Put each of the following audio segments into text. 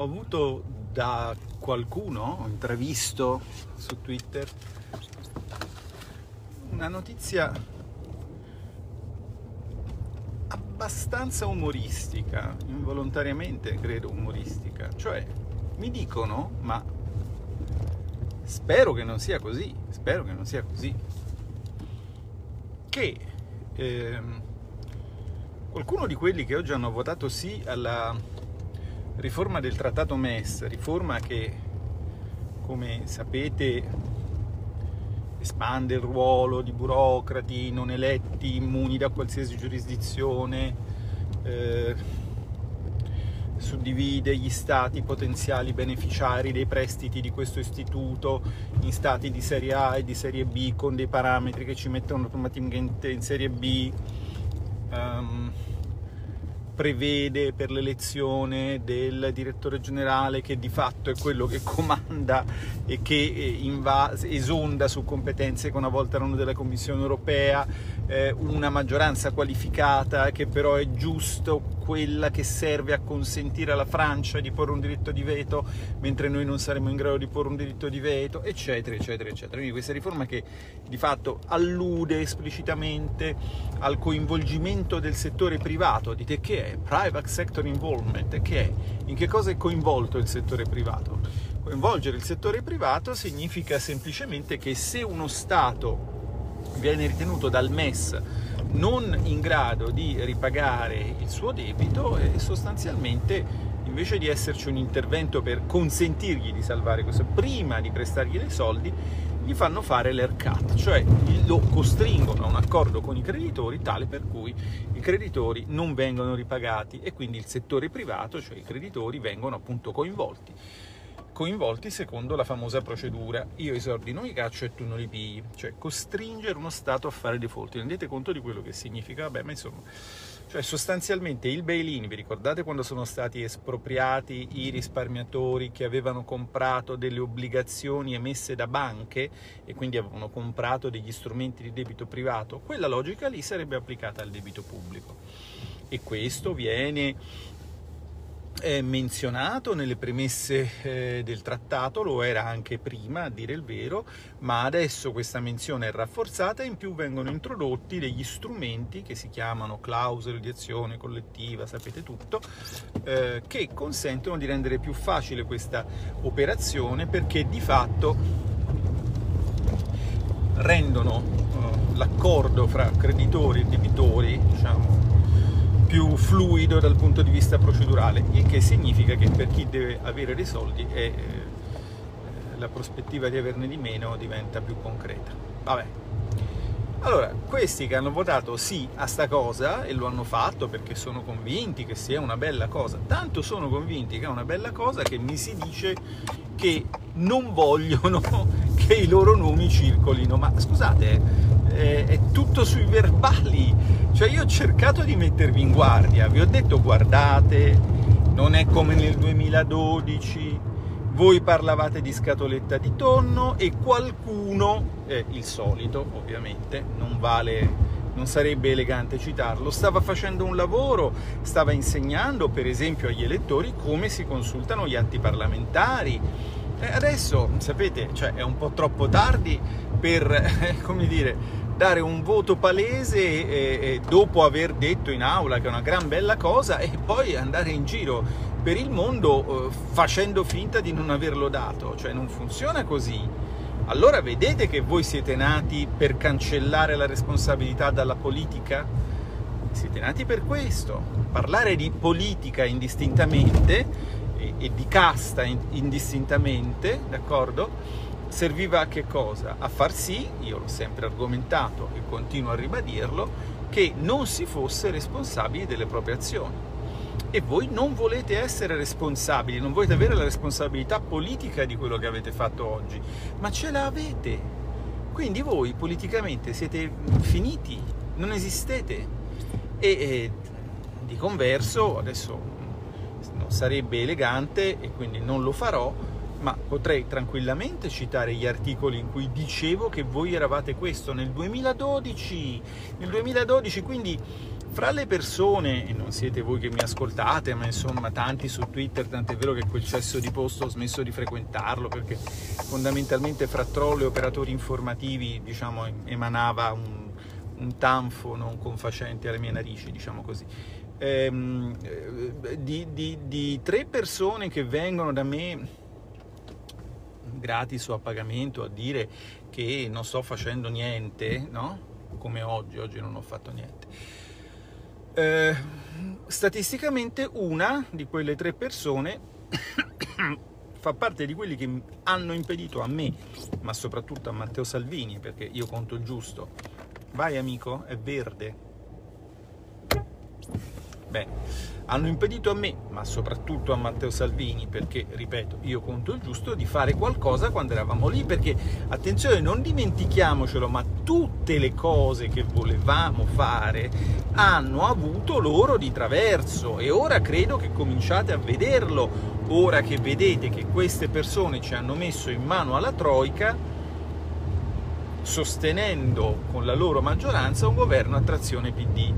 ho avuto da qualcuno, ho intravisto su Twitter, una notizia abbastanza umoristica, involontariamente credo umoristica, cioè mi dicono, ma spero che non sia così, spero che non sia così, che ehm, qualcuno di quelli che oggi hanno votato sì alla riforma del trattato MES, riforma che come sapete espande il ruolo di burocrati non eletti, immuni da qualsiasi giurisdizione, eh, suddivide gli stati potenziali beneficiari dei prestiti di questo istituto in stati di serie A e di serie B con dei parametri che ci mettono automaticamente in serie B. Um, prevede per l'elezione del direttore generale che di fatto è quello che comanda e che eh, invas- esonda su competenze che una volta erano della Commissione europea, eh, una maggioranza qualificata che però è giusto quella che serve a consentire alla Francia di porre un diritto di veto, mentre noi non saremo in grado di porre un diritto di veto, eccetera, eccetera, eccetera. Quindi questa riforma che di fatto allude esplicitamente al coinvolgimento del settore privato, dite che è private sector involvement, che è in che cosa è coinvolto il settore privato? Coinvolgere il settore privato significa semplicemente che se uno Stato viene ritenuto dal MES non in grado di ripagare il suo debito e sostanzialmente invece di esserci un intervento per consentirgli di salvare questo, prima di prestargli dei soldi, gli fanno fare l'ERCAT, cioè lo costringono a un accordo con i creditori tale per cui i creditori non vengono ripagati e quindi il settore privato, cioè i creditori, vengono appunto coinvolti coinvolti secondo la famosa procedura io i soldi non li caccio e tu non li pigli, cioè costringere uno Stato a fare default. Rendete conto di quello che significa? Vabbè, ma insomma, cioè sostanzialmente il bail-in, vi ricordate quando sono stati espropriati i risparmiatori che avevano comprato delle obbligazioni emesse da banche e quindi avevano comprato degli strumenti di debito privato? Quella logica lì sarebbe applicata al debito pubblico. E questo viene è menzionato nelle premesse eh, del trattato, lo era anche prima a dire il vero, ma adesso questa menzione è rafforzata e in più vengono introdotti degli strumenti che si chiamano clausole di azione collettiva, sapete tutto, eh, che consentono di rendere più facile questa operazione perché di fatto rendono eh, l'accordo fra creditori e debitori, diciamo, più fluido dal punto di vista procedurale, il che significa che per chi deve avere dei soldi è, eh, la prospettiva di averne di meno diventa più concreta. Vabbè. Allora, questi che hanno votato sì a sta cosa e lo hanno fatto perché sono convinti che sia una bella cosa, tanto sono convinti che è una bella cosa che mi si dice che non vogliono che i loro nomi circolino. Ma scusate, è, è tutto sui verbali. Cioè io ho cercato di mettervi in guardia, vi ho detto guardate, non è come nel 2012, voi parlavate di scatoletta di tonno e qualcuno, eh, il solito ovviamente, non vale non sarebbe elegante citarlo, stava facendo un lavoro, stava insegnando per esempio agli elettori come si consultano gli atti parlamentari. E adesso, sapete, cioè, è un po' troppo tardi per, come dire, dare un voto palese e, e dopo aver detto in aula che è una gran bella cosa e poi andare in giro per il mondo eh, facendo finta di non averlo dato, cioè non funziona così. Allora vedete che voi siete nati per cancellare la responsabilità dalla politica? Siete nati per questo. Parlare di politica indistintamente e, e di casta indistintamente, d'accordo? Serviva a che cosa? A far sì, io l'ho sempre argomentato e continuo a ribadirlo, che non si fosse responsabili delle proprie azioni. E voi non volete essere responsabili, non volete avere la responsabilità politica di quello che avete fatto oggi, ma ce l'avete. Quindi voi politicamente siete finiti, non esistete. E, e di converso, adesso non sarebbe elegante e quindi non lo farò, ma potrei tranquillamente citare gli articoli in cui dicevo che voi eravate questo nel 2012, nel 2012 quindi fra le persone, e non siete voi che mi ascoltate, ma insomma tanti su Twitter, tant'è vero che quel cesso di posto ho smesso di frequentarlo perché fondamentalmente fra troll e operatori informativi diciamo, emanava un, un tanfo non confacente alle mie narici, diciamo così. Ehm, di, di, di tre persone che vengono da me gratis o a pagamento a dire che non sto facendo niente, no? Come oggi, oggi non ho fatto niente eh, statisticamente una di quelle tre persone fa parte di quelli che hanno impedito a me, ma soprattutto a Matteo Salvini, perché io conto il giusto. Vai amico, è verde. Bene hanno impedito a me, ma soprattutto a Matteo Salvini, perché, ripeto, io conto il giusto, di fare qualcosa quando eravamo lì, perché, attenzione, non dimentichiamocelo, ma tutte le cose che volevamo fare hanno avuto loro di traverso e ora credo che cominciate a vederlo, ora che vedete che queste persone ci hanno messo in mano alla Troica, sostenendo con la loro maggioranza un governo a trazione PD.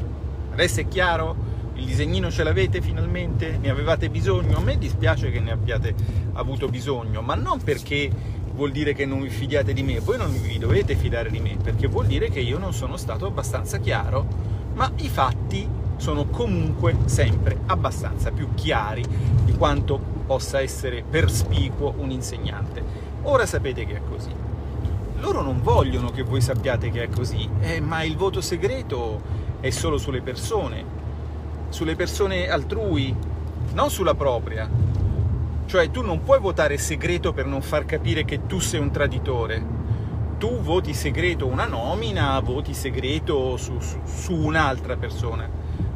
È chiaro? Il disegnino ce l'avete finalmente? Ne avevate bisogno? A me dispiace che ne abbiate avuto bisogno, ma non perché vuol dire che non vi fidiate di me, voi non vi dovete fidare di me, perché vuol dire che io non sono stato abbastanza chiaro, ma i fatti sono comunque sempre abbastanza più chiari di quanto possa essere perspicuo un insegnante. Ora sapete che è così. Loro non vogliono che voi sappiate che è così, eh, ma il voto segreto è solo sulle persone, sulle persone altrui, non sulla propria. Cioè tu non puoi votare segreto per non far capire che tu sei un traditore. Tu voti segreto una nomina, voti segreto su, su, su un'altra persona.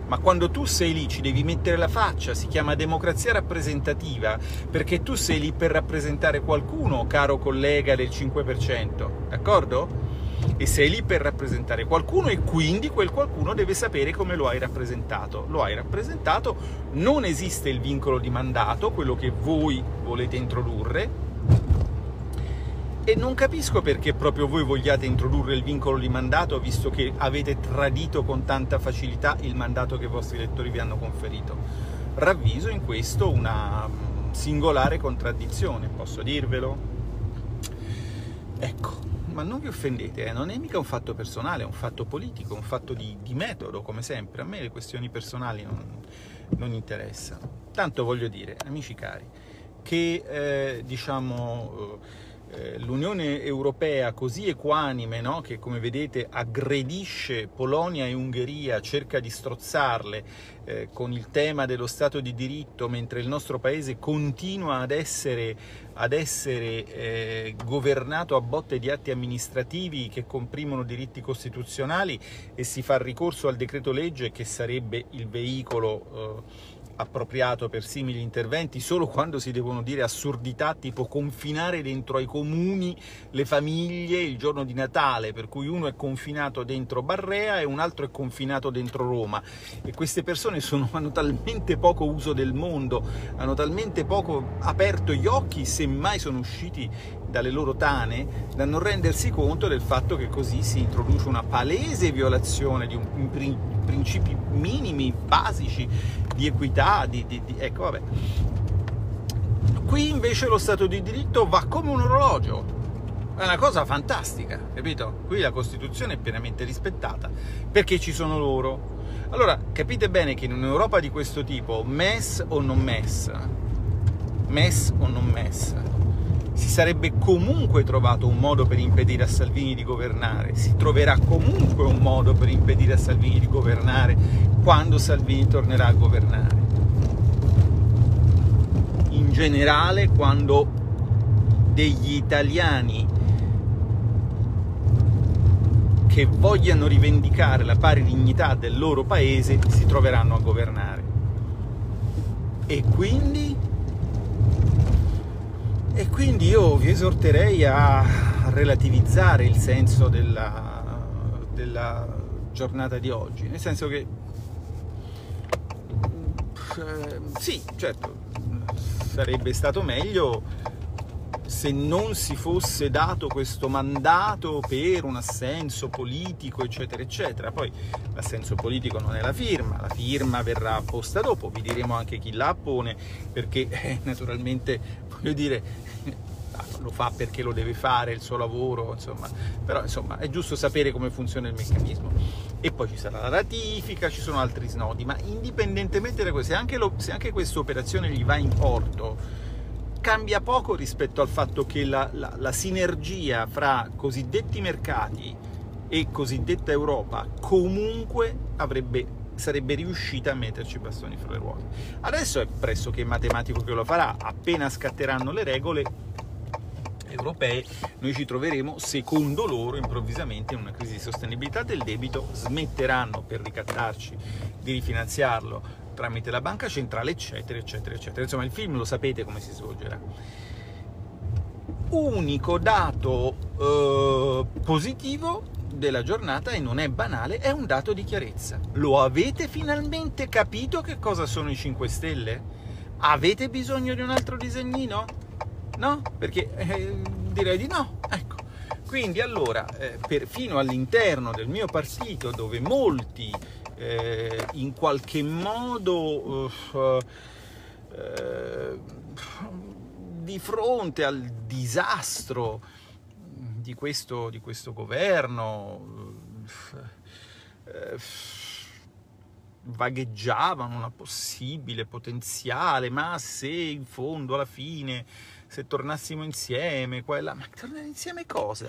Ma quando tu sei lì ci devi mettere la faccia, si chiama democrazia rappresentativa, perché tu sei lì per rappresentare qualcuno, caro collega del 5%, d'accordo? E sei lì per rappresentare qualcuno e quindi quel qualcuno deve sapere come lo hai rappresentato. Lo hai rappresentato, non esiste il vincolo di mandato, quello che voi volete introdurre, e non capisco perché proprio voi vogliate introdurre il vincolo di mandato, visto che avete tradito con tanta facilità il mandato che i vostri elettori vi hanno conferito. Ravviso in questo una singolare contraddizione, posso dirvelo? Ecco, ma non vi offendete, eh? non è mica un fatto personale, è un fatto politico, un fatto di, di metodo, come sempre. A me le questioni personali non, non interessano. Tanto voglio dire, amici cari, che eh, diciamo eh, l'Unione Europea così equanime, no? che come vedete aggredisce Polonia e Ungheria, cerca di strozzarle eh, con il tema dello Stato di diritto, mentre il nostro paese continua ad essere, ad essere eh, governato a botte di atti amministrativi che comprimono diritti costituzionali e si fa ricorso al decreto legge che sarebbe il veicolo eh, appropriato per simili interventi solo quando si devono dire assurdità tipo confinare dentro ai comuni le famiglie il giorno di Natale, per cui uno è confinato dentro Barrea e un altro è confinato dentro Roma. E queste persone sono, hanno talmente poco uso del mondo, hanno talmente poco aperto gli occhi, semmai sono usciti dalle loro tane, da non rendersi conto del fatto che così si introduce una palese violazione di un, principi minimi, basici di equità, di, di, di, ecco vabbè. Qui invece lo Stato di diritto va come un orologio, è una cosa fantastica, capito? Qui la Costituzione è pienamente rispettata perché ci sono loro. Allora, capite bene che in un'Europa di questo tipo, MES o non MES, MES o non MES, si sarebbe comunque trovato un modo per impedire a Salvini di governare, si troverà comunque un modo per impedire a Salvini di governare quando Salvini tornerà a governare. In generale, quando degli italiani che vogliano rivendicare la pari dignità del loro paese si troveranno a governare. E quindi e quindi io vi esorterei a relativizzare il senso della, della giornata di oggi, nel senso che eh, sì, certo, sarebbe stato meglio se non si fosse dato questo mandato per un assenso politico, eccetera, eccetera. Poi l'assenso politico non è la firma, la firma verrà apposta dopo, vi diremo anche chi la appone, perché eh, naturalmente, voglio dire, lo fa perché lo deve fare, il suo lavoro, insomma, però insomma è giusto sapere come funziona il meccanismo. E poi ci sarà la ratifica, ci sono altri snodi, ma indipendentemente da questo, se anche, lo, se anche questa operazione gli va in porto, cambia poco rispetto al fatto che la, la, la sinergia fra cosiddetti mercati e cosiddetta Europa comunque avrebbe sarebbe riuscita a metterci i bastoni fra le ruote. Adesso è pressoché matematico che lo farà, appena scatteranno le regole europee, noi ci troveremo, secondo loro, improvvisamente in una crisi di sostenibilità del debito, smetteranno per ricattarci di rifinanziarlo tramite la banca centrale, eccetera, eccetera, eccetera. Insomma, il film lo sapete come si svolgerà. Unico dato eh, positivo della giornata, e non è banale, è un dato di chiarezza. Lo avete finalmente capito che cosa sono i 5 Stelle? Avete bisogno di un altro disegnino? No? Perché eh, direi di no. Ecco. Quindi allora, eh, perfino all'interno del mio partito, dove molti eh, in qualche modo uh, uh, di fronte al disastro di questo, di questo governo uh, vagheggiavano una possibile, potenziale, ma se in fondo alla fine se tornassimo insieme, quella, ma tornare insieme cosa?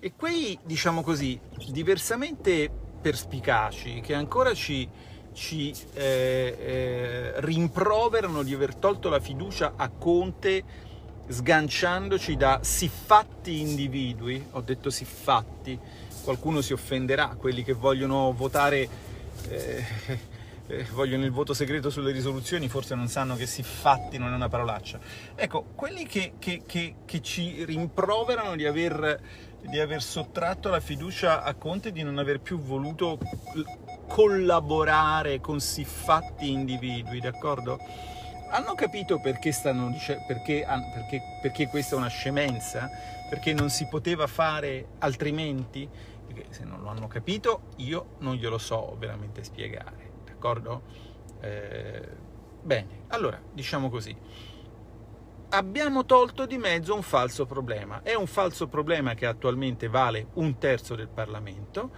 E quei, diciamo così, diversamente perspicaci, che ancora ci, ci eh, eh, rimproverano di aver tolto la fiducia a Conte sganciandoci da siffatti individui, ho detto siffatti, qualcuno si offenderà, quelli che vogliono votare eh, eh, vogliono il voto segreto sulle risoluzioni forse non sanno che siffatti non è una parolaccia. Ecco, quelli che, che, che, che ci rimproverano di aver, di aver sottratto la fiducia a Conte di non aver più voluto collaborare con siffatti individui, d'accordo? Hanno capito perché, stanno, perché, perché, perché questa è una scemenza? Perché non si poteva fare altrimenti? Perché se non lo hanno capito io non glielo so veramente spiegare d'accordo? Eh, bene, allora diciamo così. Abbiamo tolto di mezzo un falso problema. È un falso problema che attualmente vale un terzo del Parlamento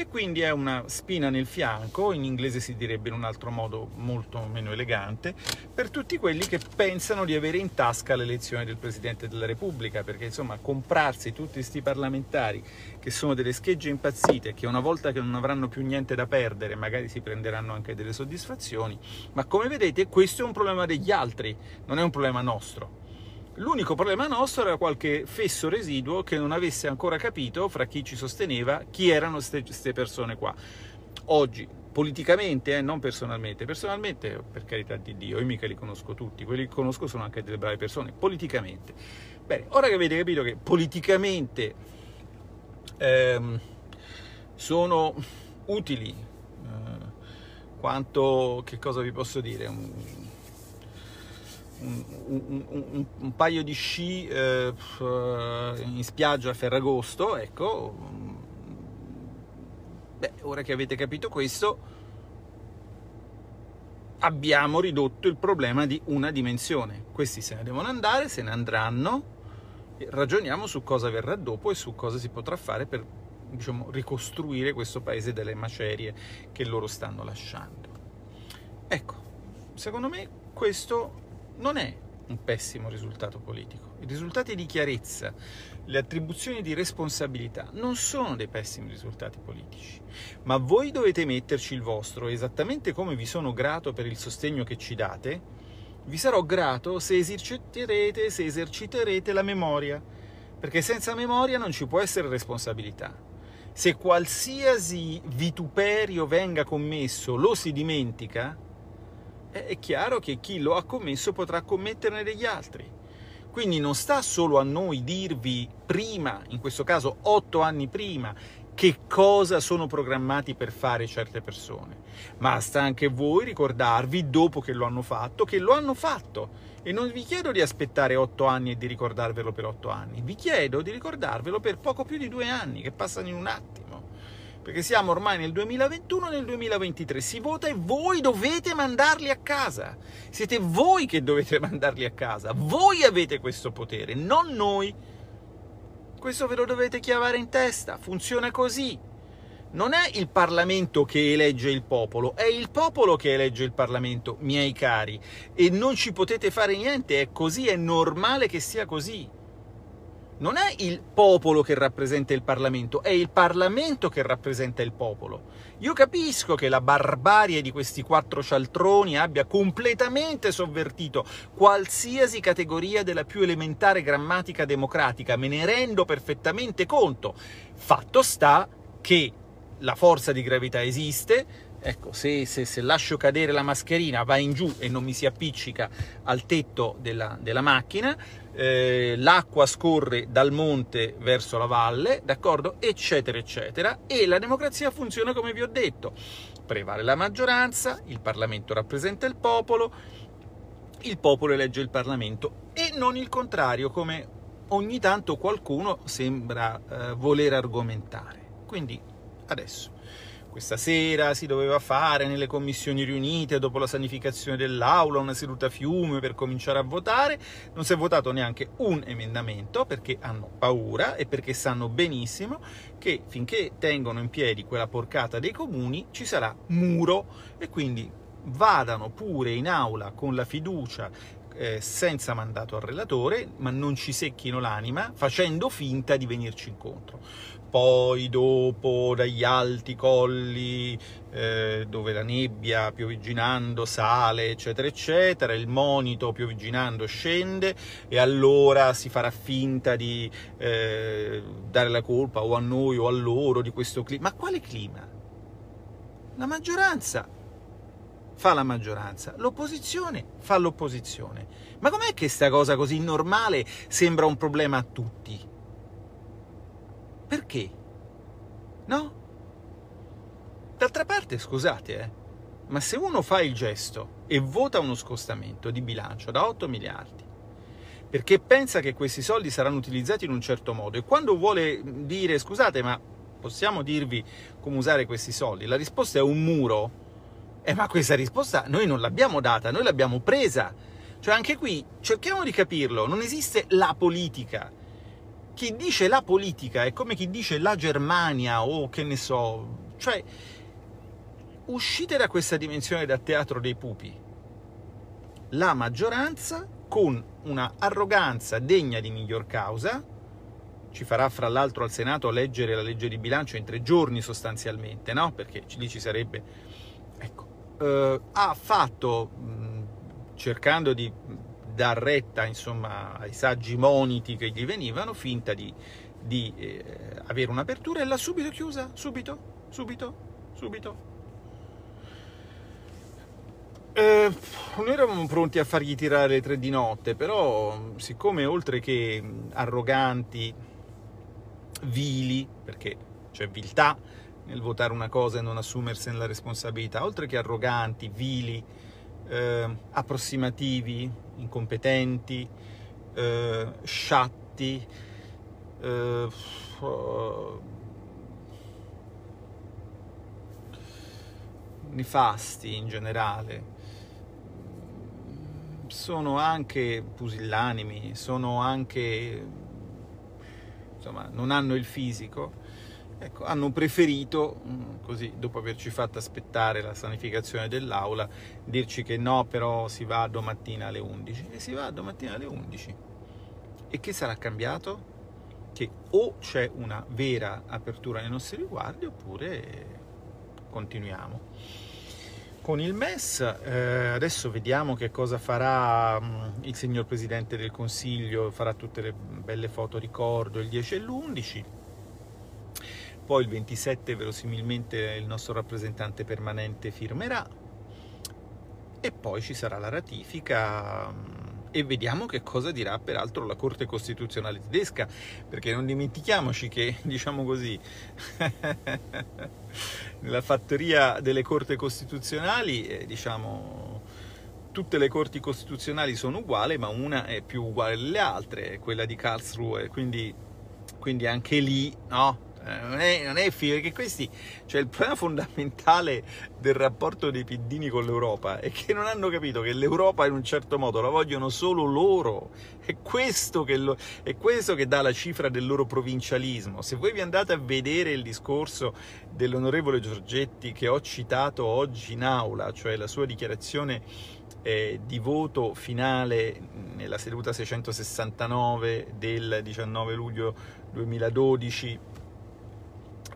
e quindi è una spina nel fianco, in inglese si direbbe in un altro modo molto meno elegante, per tutti quelli che pensano di avere in tasca l'elezione del Presidente della Repubblica, perché insomma comprarsi tutti questi parlamentari che sono delle schegge impazzite, che una volta che non avranno più niente da perdere magari si prenderanno anche delle soddisfazioni, ma come vedete questo è un problema degli altri, non è un problema nostro. L'unico problema nostro era qualche fesso residuo che non avesse ancora capito, fra chi ci sosteneva, chi erano queste persone qua. Oggi, politicamente, eh, non personalmente, personalmente, per carità di Dio, io mica li conosco tutti, quelli che conosco sono anche delle brave persone, politicamente. Bene, ora che avete capito che politicamente ehm, sono utili, eh, quanto, che cosa vi posso dire, un, un, un, un, paio di sci eh, in spiaggia a Ferragosto, ecco, beh, ora che avete capito questo, abbiamo ridotto il problema di una dimensione. Questi se ne devono andare, se ne andranno, ragioniamo su cosa verrà dopo e su cosa si potrà fare per diciamo, ricostruire questo paese dalle macerie che loro stanno lasciando. Ecco, secondo me questo non è un pessimo risultato politico. I risultati di chiarezza, le attribuzioni di responsabilità non sono dei pessimi risultati politici, ma voi dovete metterci il vostro, esattamente come vi sono grato per il sostegno che ci date, vi sarò grato se eserciterete, se eserciterete la memoria, perché senza memoria non ci può essere responsabilità. Se qualsiasi vituperio venga commesso lo si dimentica, è chiaro che chi lo ha commesso potrà commetterne degli altri. Quindi non sta solo a noi dirvi prima, in questo caso otto anni prima, che cosa sono programmati per fare certe persone, ma sta anche voi ricordarvi, dopo che lo hanno fatto, che lo hanno fatto. E non vi chiedo di aspettare otto anni e di ricordarvelo per otto anni, vi chiedo di ricordarvelo per poco più di due anni, che passano in un attimo perché siamo ormai nel 2021 e nel 2023, si vota e voi dovete mandarli a casa, siete voi che dovete mandarli a casa, voi avete questo potere, non noi. Questo ve lo dovete chiavare in testa, funziona così. Non è il Parlamento che elegge il popolo, è il popolo che elegge il Parlamento, miei cari, e non ci potete fare niente, è così, è normale che sia così non è il popolo che rappresenta il Parlamento, è il Parlamento che rappresenta il popolo. Io capisco che la barbarie di questi quattro cialtroni abbia completamente sovvertito qualsiasi categoria della più elementare grammatica democratica, me ne rendo perfettamente conto. Fatto sta che la forza di gravità esiste, ecco, se, se, se, lascio cadere la mascherina va in giù e non mi si appiccica al tetto della, della macchina, eh, l'acqua scorre dal monte verso la valle, d'accordo? Eccetera, eccetera. E la democrazia funziona come vi ho detto. Prevale la maggioranza, il Parlamento rappresenta il popolo, il popolo elegge il Parlamento e non il contrario, come ogni tanto qualcuno sembra eh, voler argomentare. Quindi adesso questa sera si doveva fare nelle commissioni riunite dopo la sanificazione dell'aula una seduta fiume per cominciare a votare. Non si è votato neanche un emendamento perché hanno paura e perché sanno benissimo che finché tengono in piedi quella porcata dei comuni ci sarà muro e quindi vadano pure in aula con la fiducia eh, senza mandato al relatore, ma non ci secchino l'anima facendo finta di venirci incontro poi dopo dagli alti colli eh, dove la nebbia piovigginando sale eccetera eccetera, il monito piovigginando scende e allora si farà finta di eh, dare la colpa o a noi o a loro di questo clima. Ma quale clima? La maggioranza fa la maggioranza, l'opposizione fa l'opposizione. Ma com'è che sta cosa così normale sembra un problema a tutti? Perché? No? D'altra parte, scusate, eh, ma se uno fa il gesto e vota uno scostamento di bilancio da 8 miliardi, perché pensa che questi soldi saranno utilizzati in un certo modo e quando vuole dire scusate ma possiamo dirvi come usare questi soldi, la risposta è un muro, eh, ma questa risposta noi non l'abbiamo data, noi l'abbiamo presa. Cioè anche qui cerchiamo di capirlo, non esiste la politica, chi dice la politica è come chi dice la Germania o che ne so, cioè uscite da questa dimensione da teatro dei pupi. La maggioranza con una arroganza degna di miglior causa, ci farà fra l'altro al Senato leggere la legge di bilancio in tre giorni sostanzialmente, no? Perché lì ci sarebbe... Ecco, eh, ha fatto, cercando di dar retta insomma, ai saggi moniti che gli venivano, finta di, di eh, avere un'apertura e l'ha subito chiusa, subito, subito, subito. Eh, noi eravamo pronti a fargli tirare le tre di notte, però siccome oltre che arroganti, vili, perché c'è viltà nel votare una cosa e non assumersene la responsabilità, oltre che arroganti, vili, eh, approssimativi, incompetenti, eh, sciatti, eh, nefasti in generale. Sono anche pusillanimi, sono anche insomma, non hanno il fisico Ecco, hanno preferito, mm, così dopo averci fatto aspettare la sanificazione dell'aula, dirci che no, però si va domattina alle 11. E si va domattina alle 11. E che sarà cambiato? Che o c'è una vera apertura nei nostri riguardi oppure continuiamo. Con il MES eh, adesso vediamo che cosa farà mh, mm, il signor Presidente del Consiglio, farà tutte le belle foto ricordo il 10 e l'11 poi il 27 verosimilmente il nostro rappresentante permanente firmerà e poi ci sarà la ratifica mm, e vediamo che cosa dirà peraltro la Corte Costituzionale tedesca, perché non dimentichiamoci che, diciamo così, nella fattoria delle Corti Costituzionali, eh, diciamo, tutte le corti costituzionali sono uguali, ma una è più uguale delle altre, quella di Karlsruhe, quindi, quindi anche lì, no? Eh, non è, non è figo, perché questi, cioè il problema fondamentale del rapporto dei piddini con l'Europa è che non hanno capito che l'Europa in un certo modo la vogliono solo loro, è questo che, lo, è questo che dà la cifra del loro provincialismo. Se voi vi andate a vedere il discorso dell'onorevole Giorgetti che ho citato oggi in aula, cioè la sua dichiarazione eh, di voto finale nella seduta 669 del 19 luglio 2012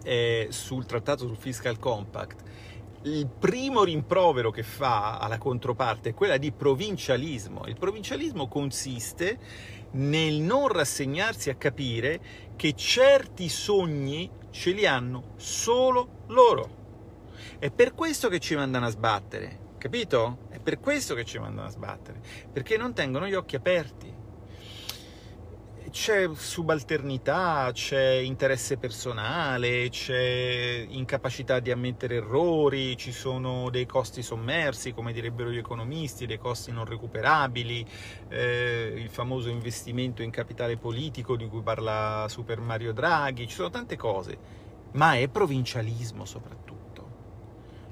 eh, sul trattato sul fiscal compact, il primo rimprovero che fa alla controparte è quella di provincialismo. Il provincialismo consiste nel non rassegnarsi a capire che certi sogni ce li hanno solo loro. È per questo che ci mandano a sbattere, capito? È per questo che ci mandano a sbattere, perché non tengono gli occhi aperti c'è subalternità, c'è interesse personale, c'è incapacità di ammettere errori, ci sono dei costi sommersi, come direbbero gli economisti, dei costi non recuperabili, eh, il famoso investimento in capitale politico di cui parla Super Mario Draghi, ci sono tante cose, ma è provincialismo soprattutto.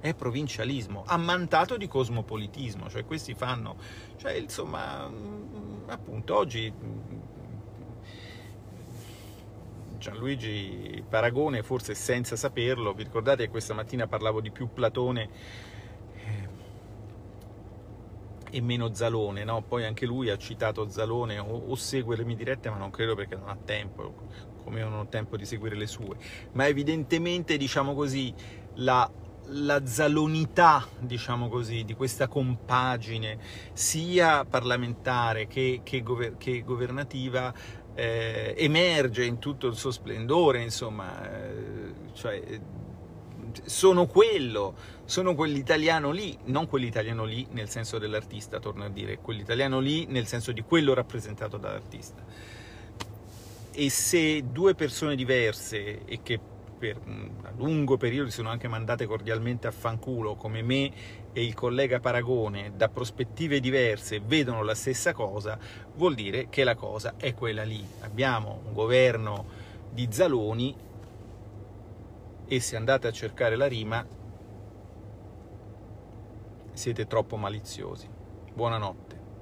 È provincialismo ammantato di cosmopolitismo, cioè questi fanno, cioè insomma, mm, appunto oggi Gianluigi Paragone, forse senza saperlo, vi ricordate che questa mattina parlavo di più Platone eh, e meno Zalone, no? poi anche lui ha citato Zalone o, o, segue le mie dirette, ma non credo perché non ha tempo, come io non ho tempo di seguire le sue, ma evidentemente diciamo così la, la zalonità, diciamo così, di questa compagine sia parlamentare che, che, gover- che governativa eh, emerge in tutto il suo splendore, insomma, eh, cioè, sono quello, sono quell'italiano lì, non quell'italiano lì nel senso dell'artista, torno a dire, quell'italiano lì nel senso di quello rappresentato dall'artista. E se due persone diverse e che per un lungo periodo si sono anche mandate cordialmente a fanculo, come me e il collega Paragone, da prospettive diverse vedono la stessa cosa, vuol dire che la cosa è quella lì. Abbiamo un governo di Zaloni e se andate a cercare la rima siete troppo maliziosi. Buonanotte.